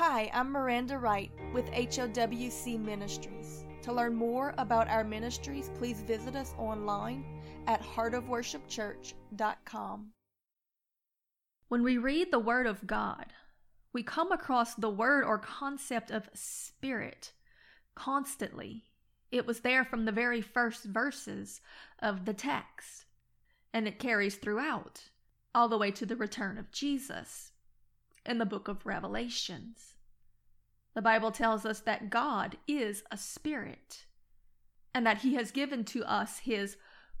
Hi, I'm Miranda Wright with HOWC Ministries. To learn more about our ministries, please visit us online at heartofworshipchurch.com. When we read the Word of God, we come across the word or concept of spirit constantly. It was there from the very first verses of the text, and it carries throughout, all the way to the return of Jesus in the book of Revelations. The Bible tells us that God is a spirit and that he has given to us his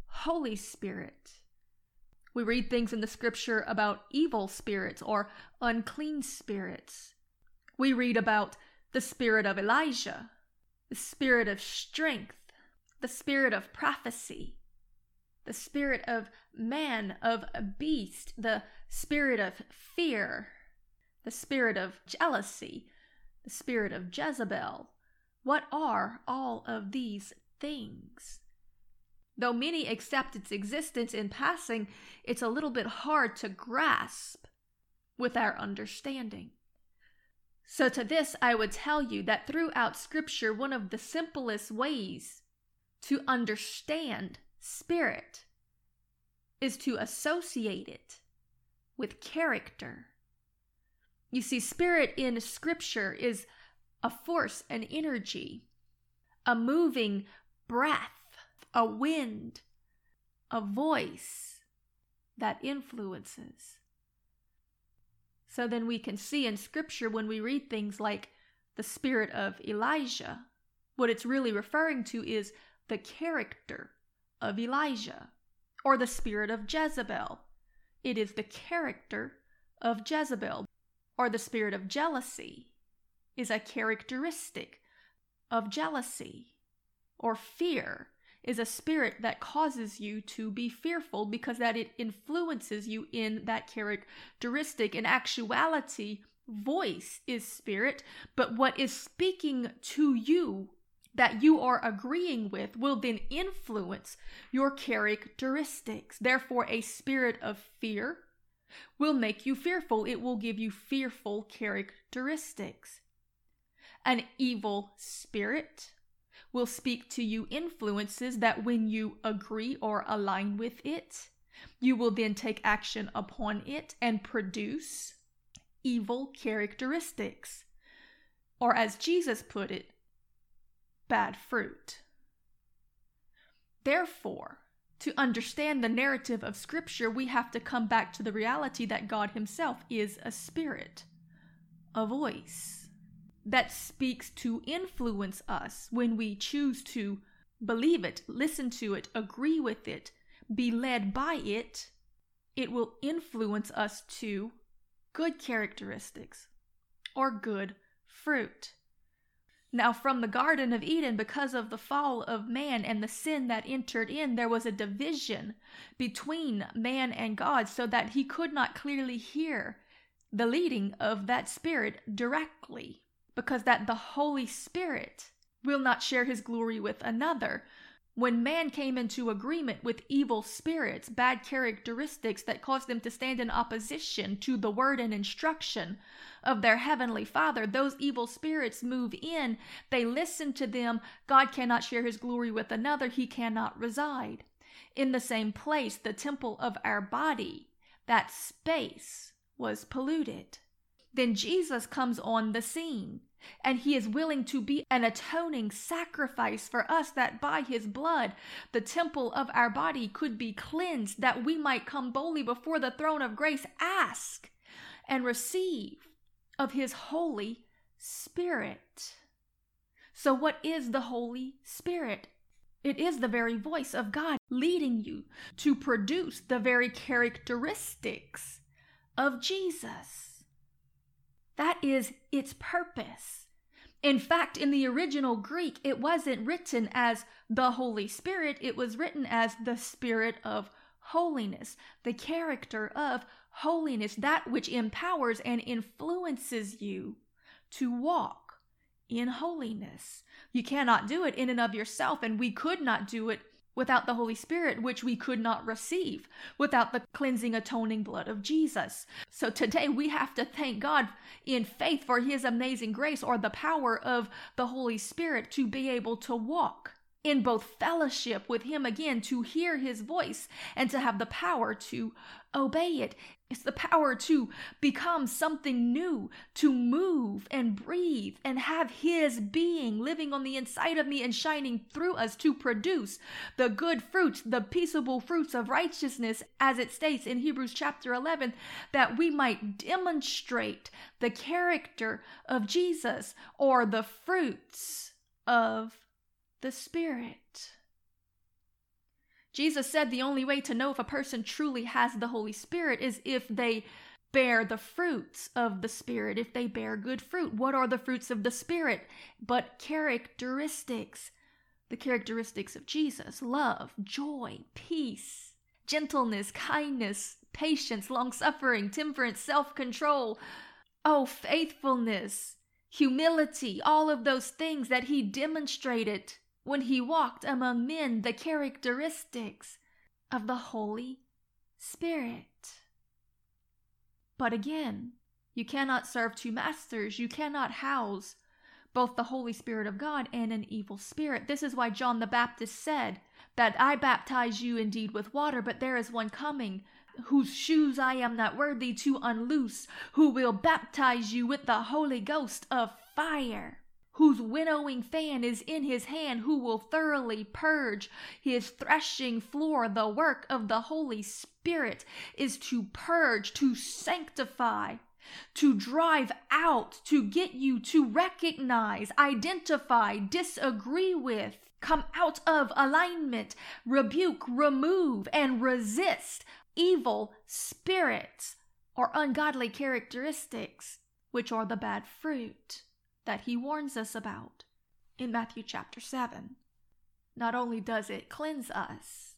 Holy Spirit. We read things in the scripture about evil spirits or unclean spirits. We read about the spirit of Elijah, the spirit of strength, the spirit of prophecy, the spirit of man, of beast, the spirit of fear, the spirit of jealousy, the spirit of Jezebel. What are all of these things? Though many accept its existence in passing, it's a little bit hard to grasp with our understanding. So, to this, I would tell you that throughout Scripture, one of the simplest ways to understand spirit is to associate it with character. You see, spirit in Scripture is a force, an energy, a moving breath a wind, a voice that influences. So then we can see in Scripture when we read things like the spirit of Elijah, what it's really referring to is the character of Elijah, or the spirit of Jezebel. It is the character of Jezebel, or the spirit of jealousy is a characteristic of jealousy, or fear is a spirit that causes you to be fearful because that it influences you in that characteristic. In actuality, voice is spirit, but what is speaking to you that you are agreeing with will then influence your characteristics. Therefore, a spirit of fear will make you fearful. It will give you fearful characteristics. An evil spirit will speak to you influences that when you agree or align with it, you will then take action upon it and produce evil characteristics. Or as Jesus put it, bad fruit. Therefore, to understand the narrative of Scripture, we have to come back to the reality that God Himself is a spirit, a voice that speaks to influence us when we choose to believe it, listen to it, agree with it, be led by it, it will influence us to good characteristics or good fruit. Now, from the Garden of Eden, because of the fall of man and the sin that entered in, there was a division between man and God so that he could not clearly hear the leading of that spirit directly because that the Holy Spirit will not share his glory with another. When man came into agreement with evil spirits, bad characteristics that caused them to stand in opposition to the word and instruction of their heavenly Father, those evil spirits move in, they listen to them. God cannot share his glory with another, he cannot reside. In the same place, the temple of our body, that space was polluted. Then Jesus comes on the scene and he is willing to be an atoning sacrifice for us that by his blood the temple of our body could be cleansed that we might come boldly before the throne of grace ask and receive of his holy spirit so what is the holy spirit it is the very voice of God leading you to produce the very characteristics of Jesus. That is its purpose. In fact, in the original Greek, it wasn't written as the Holy Spirit, it was written as the Spirit of holiness, the character of holiness, that which empowers and influences you to walk in holiness. You cannot do it in and of yourself, and we could not do it without the Holy Spirit, which we could not receive without the cleansing, atoning blood of Jesus. So today we have to thank God in faith for His amazing grace or the power of the Holy Spirit to be able to walk in both fellowship with Him again, to hear His voice, and to have the power to obey it. It's the power to become something new, to move and breathe and have His being living on the inside of me and shining through us to produce the good fruits, the peaceable fruits of righteousness, as it states in Hebrews chapter 11, that we might demonstrate the character of Jesus or the fruits of the Spirit. Jesus said the only way to know if a person truly has the Holy Spirit is if they bear the fruits of the Spirit, if they bear good fruit. What are the fruits of the Spirit? But characteristics. The characteristics of Jesus love, joy, peace, gentleness, kindness, patience, long suffering, temperance, self control. Oh, faithfulness, humility, all of those things that he demonstrated when he walked among men the characteristics of the Holy Spirit. But again, you cannot serve two masters. You cannot house both the Holy Spirit of God and an evil spirit. This is why John the Baptist said that I baptize you indeed with water, but there is one coming whose shoes I am not worthy to unloose, who will baptize you with the Holy Ghost of fire whose winnowing fan is in his hand, who will thoroughly purge his threshing floor. The work of the Holy Spirit is to purge, to sanctify, to drive out, to get you to recognize, identify, disagree with, come out of alignment, rebuke, remove, and resist evil spirits or ungodly characteristics, which are the bad fruit that he warns us about in Matthew chapter 7. Not only does it cleanse us,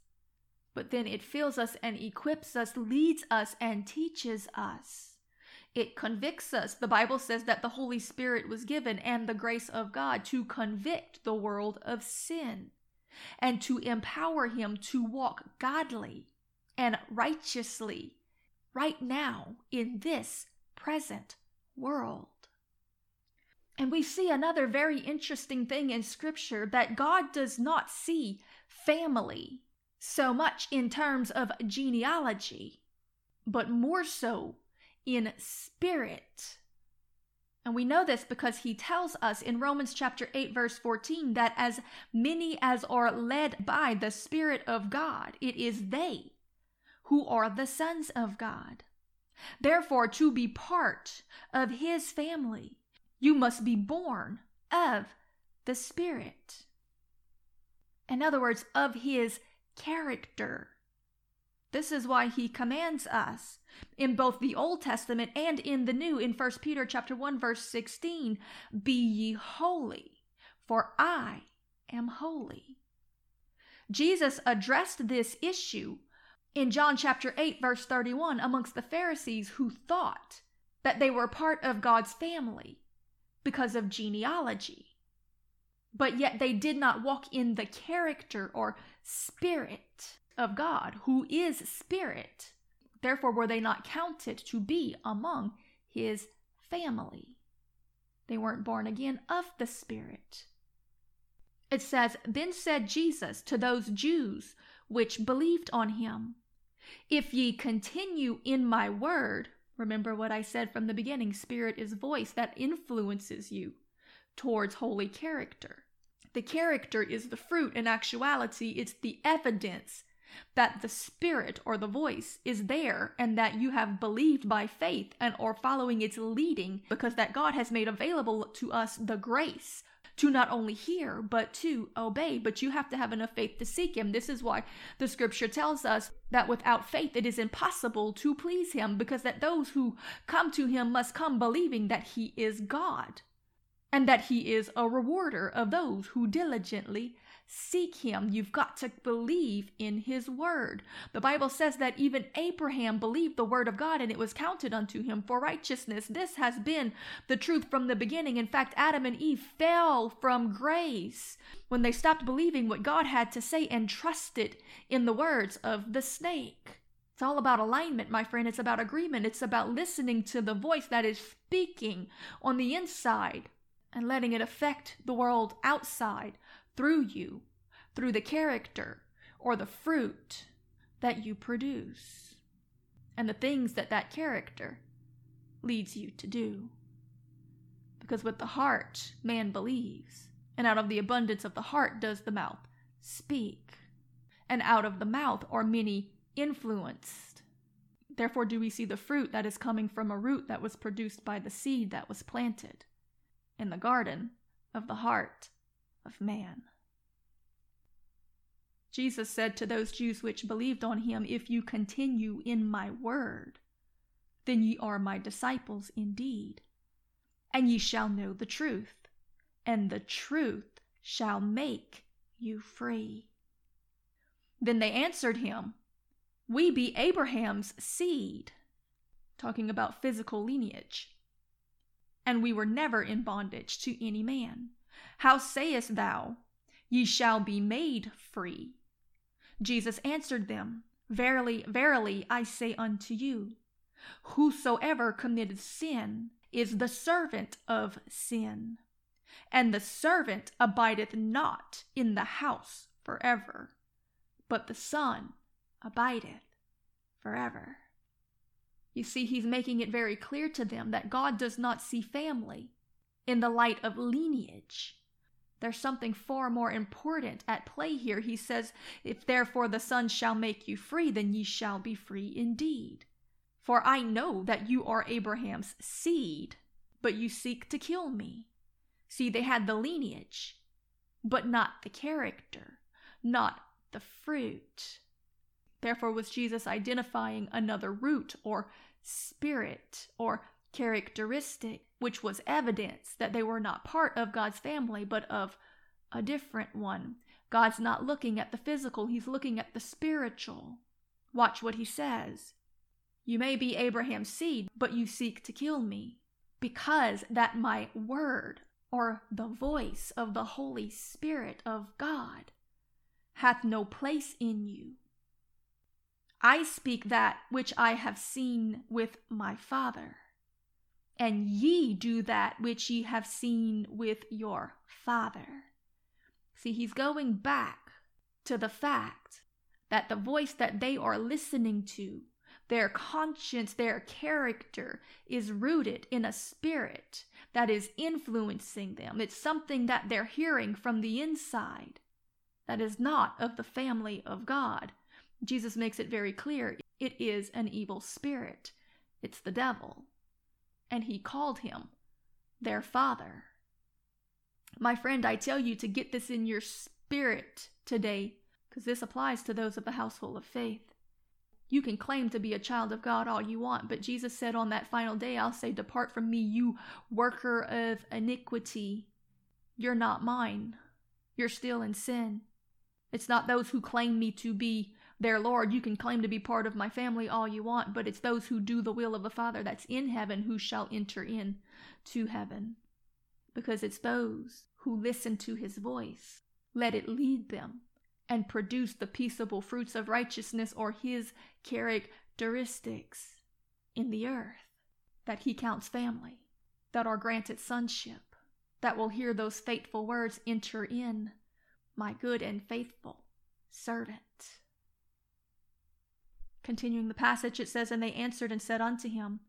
but then it fills us and equips us, leads us, and teaches us. It convicts us. The Bible says that the Holy Spirit was given and the grace of God to convict the world of sin and to empower him to walk godly and righteously right now in this present world. We see another very interesting thing in Scripture that God does not see family so much in terms of genealogy, but more so in spirit. And we know this because he tells us in Romans chapter 8 verse 14 that as many as are led by the spirit of God, it is they who are the sons of God. Therefore to be part of his family you must be born of the Spirit. In other words, of His character. This is why he commands us in both the Old Testament and in the New in 1 Peter chapter 1 verse 16, be ye holy, for I am holy. Jesus addressed this issue in John chapter 8 verse 31 amongst the Pharisees who thought that they were part of God's family because of genealogy. But yet they did not walk in the character or spirit of God, who is spirit. Therefore, were they not counted to be among his family. They weren't born again of the Spirit. It says, Then said Jesus to those Jews which believed on him, If ye continue in my word, Remember what I said from the beginning spirit is voice that influences you towards holy character. The character is the fruit. In actuality, it's the evidence that the spirit or the voice is there and that you have believed by faith and are following its leading because that God has made available to us the grace to not only hear, but to obey. But you have to have enough faith to seek Him. This is why the scripture tells us that without faith it is impossible to please Him, because that those who come to Him must come believing that He is God. and that he is a rewarder of those who diligently seek him. You've got to believe in his word. The Bible says that even Abraham believed the word of God and it was counted unto him for righteousness. This has been the truth from the beginning. In fact, Adam and Eve fell from grace when they stopped believing what God had to say and trusted in the words of the snake. It's all about alignment, my friend. It's about agreement. It's about listening to the voice that is speaking on the inside and letting it affect the world outside through you, through the character or the fruit that you produce and the things that that character leads you to do. Because with the heart man believes, and out of the abundance of the heart does the mouth speak, and out of the mouth are many influenced. Therefore, do we see the fruit that is coming from a root that was produced by the seed that was planted in the garden of the heart of man. Jesus said to those Jews which believed on him, If you continue in my word, then ye are my disciples indeed, and ye shall know the truth, and the truth shall make you free. Then they answered him, We be Abraham's seed, talking about physical lineage, and we were never in bondage to any man. How sayest thou, Ye shall be made free? Jesus answered them, Verily, verily, I say unto you, Whosoever committeth sin is the servant of sin. And the servant abideth not in the house forever, but the Son abideth forever. You see, he's making it very clear to them that God does not see family in the light of lineage. There's something far more important at play here. He says, If therefore the Son shall make you free, then ye shall be free indeed. For I know that you are Abraham's seed, but you seek to kill me. See, they had the lineage, but not the character, not the fruit. Therefore, was Jesus identifying another root or spirit or characteristic, which was evidence that they were not part of God's family, but of a different one. God's not looking at the physical, He's looking at the spiritual. Watch what He says. You may be Abraham's seed, but you seek to kill me, because that my word, or the voice of the Holy Spirit of God, hath no place in you. I speak that which I have seen with my Father and ye do that which ye have seen with your father. See, he's going back to the fact that the voice that they are listening to, their conscience, their character, is rooted in a spirit that is influencing them. It's something that they're hearing from the inside that is not of the family of God. Jesus makes it very clear it is an evil spirit, it's the devil and he called him their father. My friend, I tell you to get this in your spirit today, because this applies to those of the household of faith. You can claim to be a child of God all you want, but Jesus said on that final day, I'll say, Depart from me, you worker of iniquity. You're not mine. You're still in sin. It's not those who claim me to be their Lord, you can claim to be part of my family all you want, but it's those who do the will of the Father that's in heaven who shall enter in to heaven. Because it's those who listen to his voice, let it lead them, and produce the peaceable fruits of righteousness or his characteristics in the earth that he counts family, that are granted sonship, that will hear those fateful words enter in, my good and faithful servant. Continuing the passage, it says, And they answered and said unto him,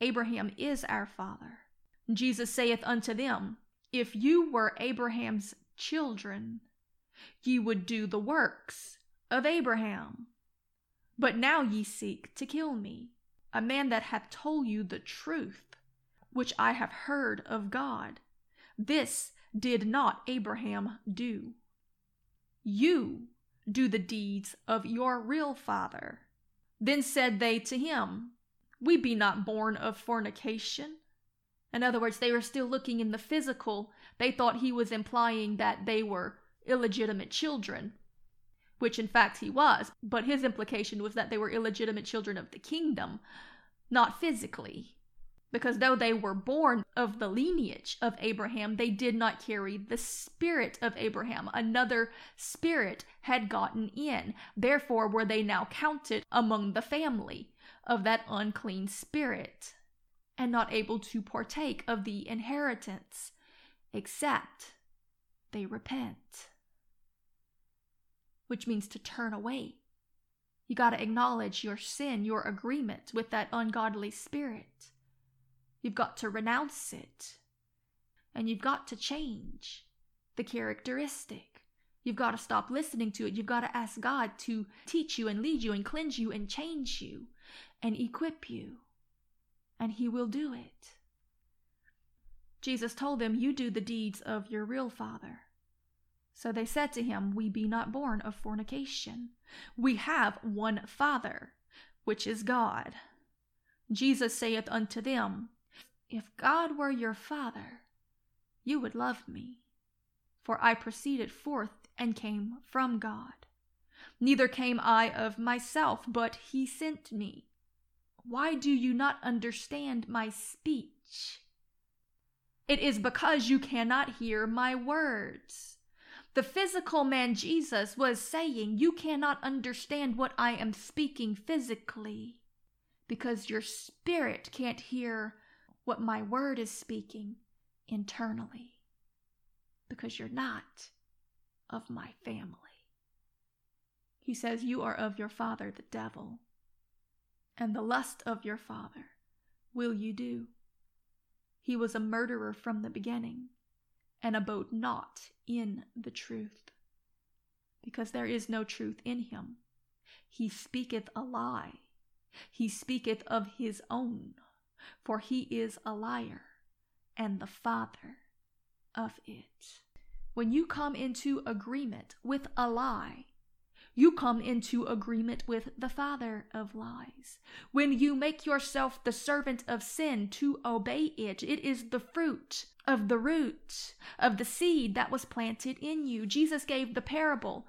Abraham is our father. Jesus saith unto them, If you were Abraham's children, ye would do the works of Abraham. But now ye seek to kill me, a man that hath told you the truth, which I have heard of God. This did not Abraham do. You do the deeds of your real father. Then said they to him, We be not born of fornication. In other words, they were still looking in the physical. They thought he was implying that they were illegitimate children, which in fact he was, but his implication was that they were illegitimate children of the kingdom, not physically. Because though they were born of the lineage of Abraham, they did not carry the spirit of Abraham. Another spirit had gotten in. Therefore, were they now counted among the family of that unclean spirit and not able to partake of the inheritance, except they repent, which means to turn away. You got to acknowledge your sin, your agreement with that ungodly spirit. You've got to renounce it. And you've got to change the characteristic. You've got to stop listening to it. You've got to ask God to teach you and lead you and cleanse you and change you and equip you. And He will do it. Jesus told them, You do the deeds of your real Father. So they said to him, We be not born of fornication. We have one Father, which is God. Jesus saith unto them, if God were your Father, you would love me, for I proceeded forth and came from God. Neither came I of myself, but he sent me. Why do you not understand my speech? It is because you cannot hear my words. The physical man Jesus was saying, You cannot understand what I am speaking physically, because your spirit can't hear what my word is speaking internally because you're not of my family. He says, You are of your father, the devil, and the lust of your father will you do. He was a murderer from the beginning and abode not in the truth, because there is no truth in him. He speaketh a lie, he speaketh of his own for he is a liar and the father of it. When you come into agreement with a lie, you come into agreement with the father of lies. When you make yourself the servant of sin to obey it, it is the fruit of the root of the seed that was planted in you. Jesus gave the parable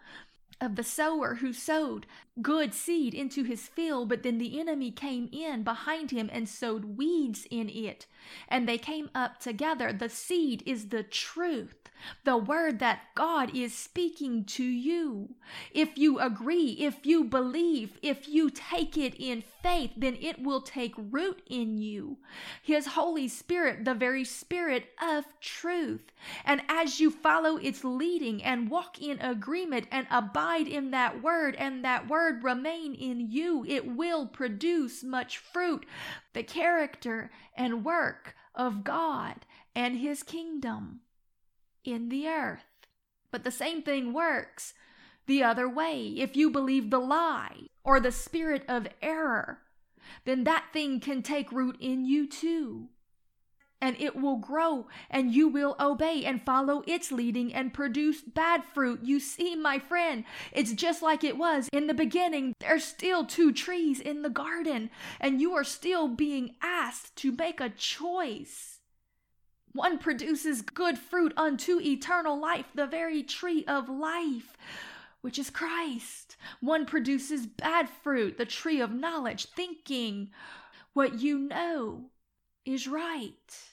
of the sower who sowed good seed into his field, but then the enemy came in behind him and sowed weeds in it, and they came up together. The seed is the truth the word that God is speaking to you. If you agree, if you believe, if you take it in faith, then it will take root in you. His Holy Spirit, the very Spirit of truth. And as you follow its leading and walk in agreement and abide in that word, and that word remain in you, it will produce much fruit. The character and work of God and His kingdom in the earth. But the same thing works the other way. If you believe the lie or the spirit of error, then that thing can take root in you too. And it will grow, and you will obey and follow its leading and produce bad fruit. You see, my friend, it's just like it was in the beginning. There's still two trees in the garden, and you are still being asked to make a choice. One produces good fruit unto eternal life, the very tree of life, which is Christ. One produces bad fruit, the tree of knowledge, thinking what you know is right.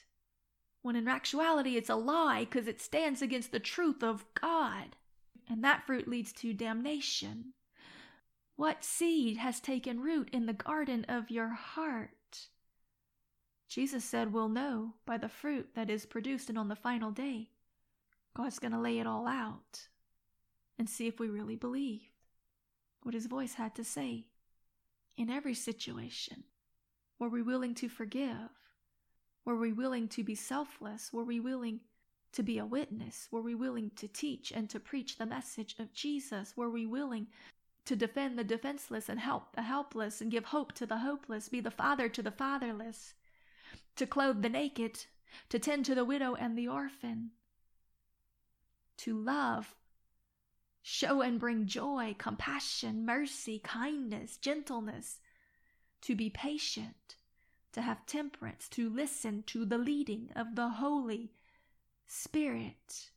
When in actuality it's a lie because it stands against the truth of God. And that fruit leads to damnation. What seed has taken root in the garden of your heart? Jesus said we'll know by the fruit that is produced and on the final day. God's going to lay it all out and see if we really believe what his voice had to say. In every situation, were we willing to forgive? Were we willing to be selfless? Were we willing to be a witness? Were we willing to teach and to preach the message of Jesus? Were we willing to defend the defenseless and help the helpless and give hope to the hopeless, be the father to the fatherless? to clothe the naked, to tend to the widow and the orphan, to love, show and bring joy, compassion, mercy, kindness, gentleness, to be patient, to have temperance, to listen to the leading of the Holy Spirit,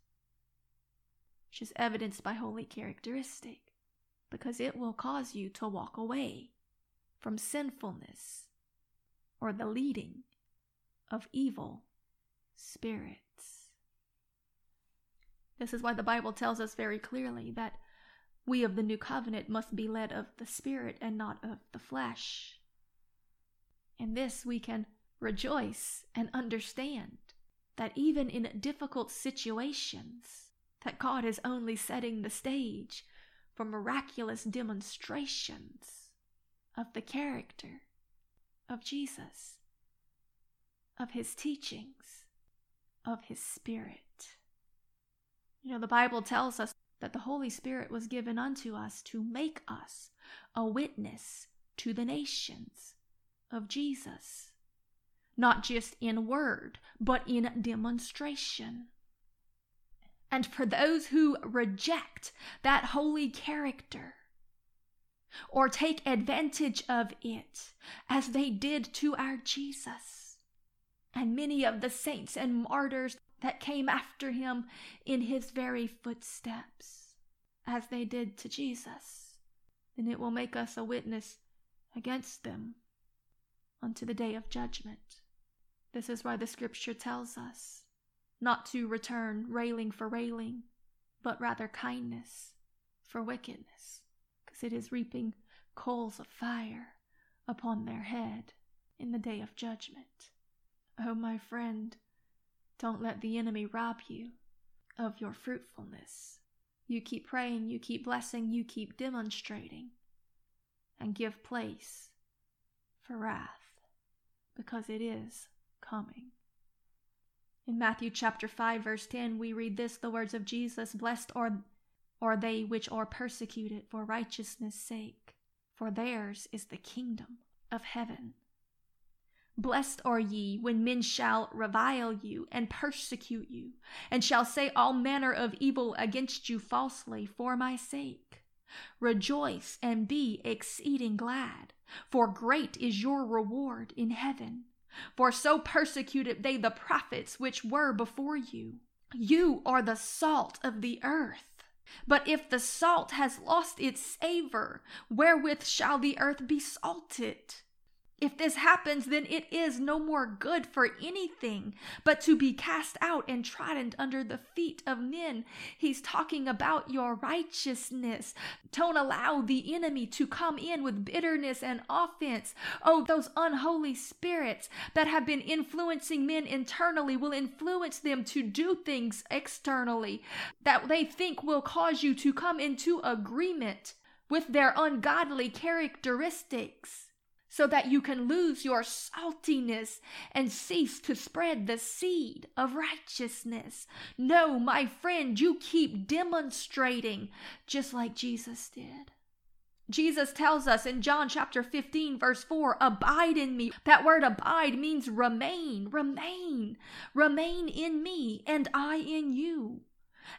which is evidenced by holy characteristic, because it will cause you to walk away from sinfulness or the leading of evil spirits. This is why the Bible tells us very clearly that we of the new covenant must be led of the Spirit and not of the flesh. In this we can rejoice and understand that even in difficult situations, that God is only setting the stage for miraculous demonstrations of the character of Jesus, of his teachings, of his spirit. You know, the Bible tells us that the Holy Spirit was given unto us to make us a witness to the nations of Jesus, not just in word, but in demonstration. And for those who reject that holy character or take advantage of it, as they did to our Jesus, and many of the saints and martyrs that came after him in his very footsteps, as they did to Jesus, then it will make us a witness against them unto the day of judgment. This is why the scripture tells us not to return railing for railing, but rather kindness for wickedness, because it is reaping coals of fire upon their head in the day of judgment. Oh, my friend, don't let the enemy rob you of your fruitfulness. You keep praying, you keep blessing, you keep demonstrating, and give place for wrath because it is coming. In Matthew chapter 5 verse 10 we read this the words of Jesus blessed are are they which are persecuted for righteousness sake for theirs is the kingdom of heaven. Blessed are ye when men shall revile you and persecute you, and shall say all manner of evil against you falsely for my sake. Rejoice and be exceeding glad, for great is your reward in heaven. For so persecuted they the prophets which were before you. You are the salt of the earth. But if the salt has lost its savor, wherewith shall the earth be salted? If this happens, then it is no more good for anything but to be cast out and trodden under the feet of men. He's talking about your righteousness. Don't allow the enemy to come in with bitterness and offense. Oh, those unholy spirits that have been influencing men internally will influence them to do things externally that they think will cause you to come into agreement with their ungodly characteristics so that you can lose your saltiness and cease to spread the seed of righteousness. No, my friend, you keep demonstrating just like Jesus did. Jesus tells us in John chapter 15, verse 4, abide in me. That word abide means remain, remain, remain in me, and I in you.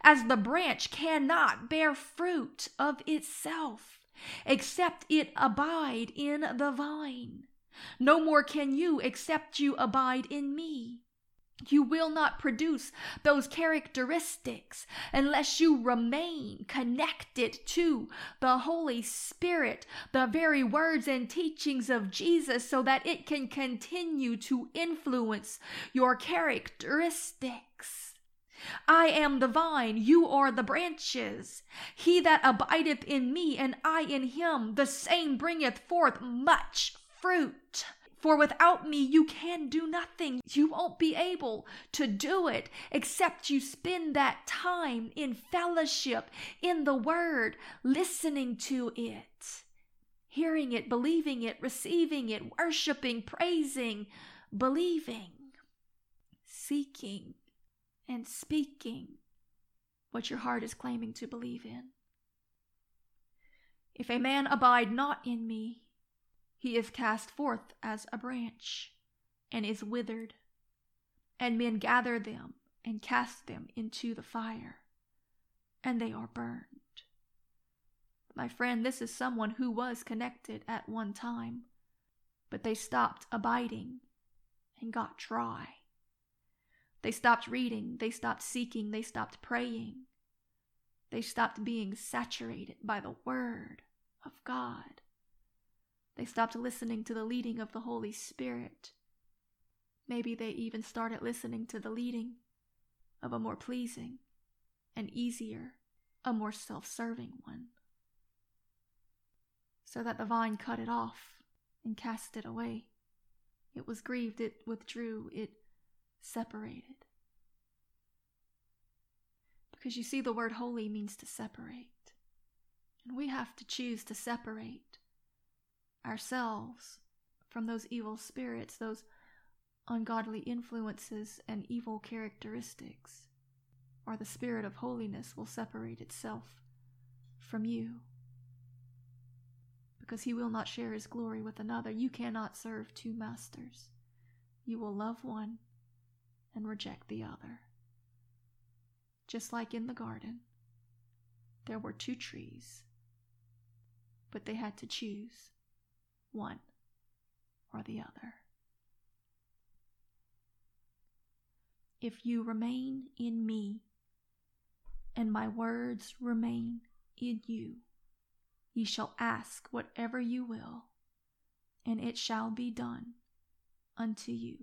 As the branch cannot bear fruit of itself except it abide in the vine. No more can you except you abide in me. You will not produce those characteristics unless you remain connected to the Holy Spirit, the very words and teachings of Jesus, so that it can continue to influence your characteristics. I am the vine, you are the branches. He that abideth in me, and I in him, the same bringeth forth much fruit. For without me, you can do nothing. You won't be able to do it except you spend that time in fellowship, in the Word, listening to it, hearing it, believing it, receiving it, worshiping, praising, believing, seeking and speaking what your heart is claiming to believe in. If a man abide not in me, he is cast forth as a branch and is withered, and men gather them and cast them into the fire, and they are burned. My friend, this is someone who was connected at one time, But they stopped abiding and got dry. They stopped reading, they stopped seeking, they stopped praying. They stopped being saturated by the Word of God. They stopped listening to the leading of the Holy Spirit. Maybe they even started listening to the leading of a more pleasing and easier, a more self serving one. So that the vine cut it off and cast it away. It was grieved, it withdrew, it separated. Because you see, the word holy means to separate. And we have to choose to separate ourselves from those evil spirits, those ungodly influences, and evil characteristics, or the spirit of holiness will separate itself from you. Because he will not share his glory with another. You cannot serve two masters. You will love one and reject the other. Just like in the garden, there were two trees, but they had to choose one or the other. If you remain in me, and my words remain in you, ye shall ask whatever you will, and it shall be done unto you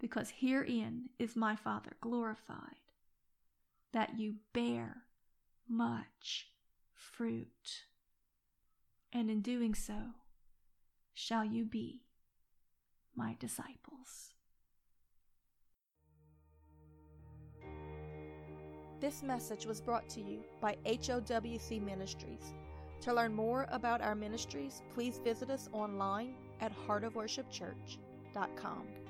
because herein is my Father glorified, that you bear much fruit, and in doing so shall you be my disciples. This message was brought to you by HOWC Ministries. To learn more about our ministries, please visit us online at heartofworshipchurch.com.